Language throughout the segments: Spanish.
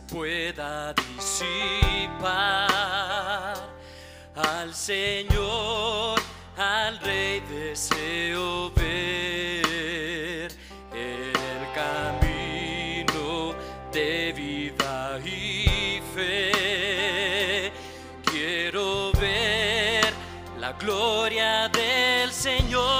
pueda disipar. Al Señor, al Rey deseo ver el camino de vida y fe. Quiero ver la gloria del Señor.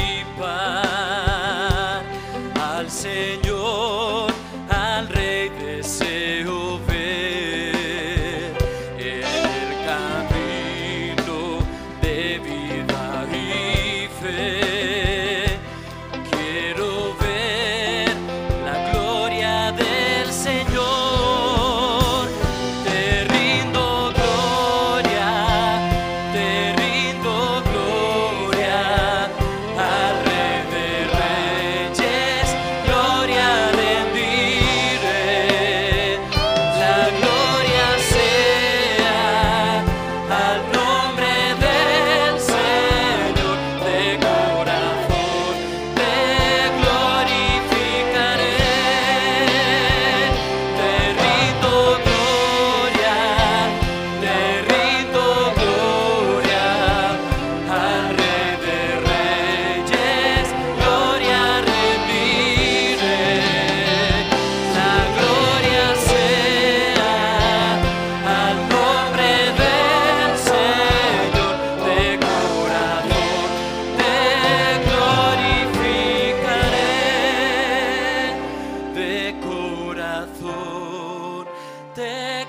corazón. Te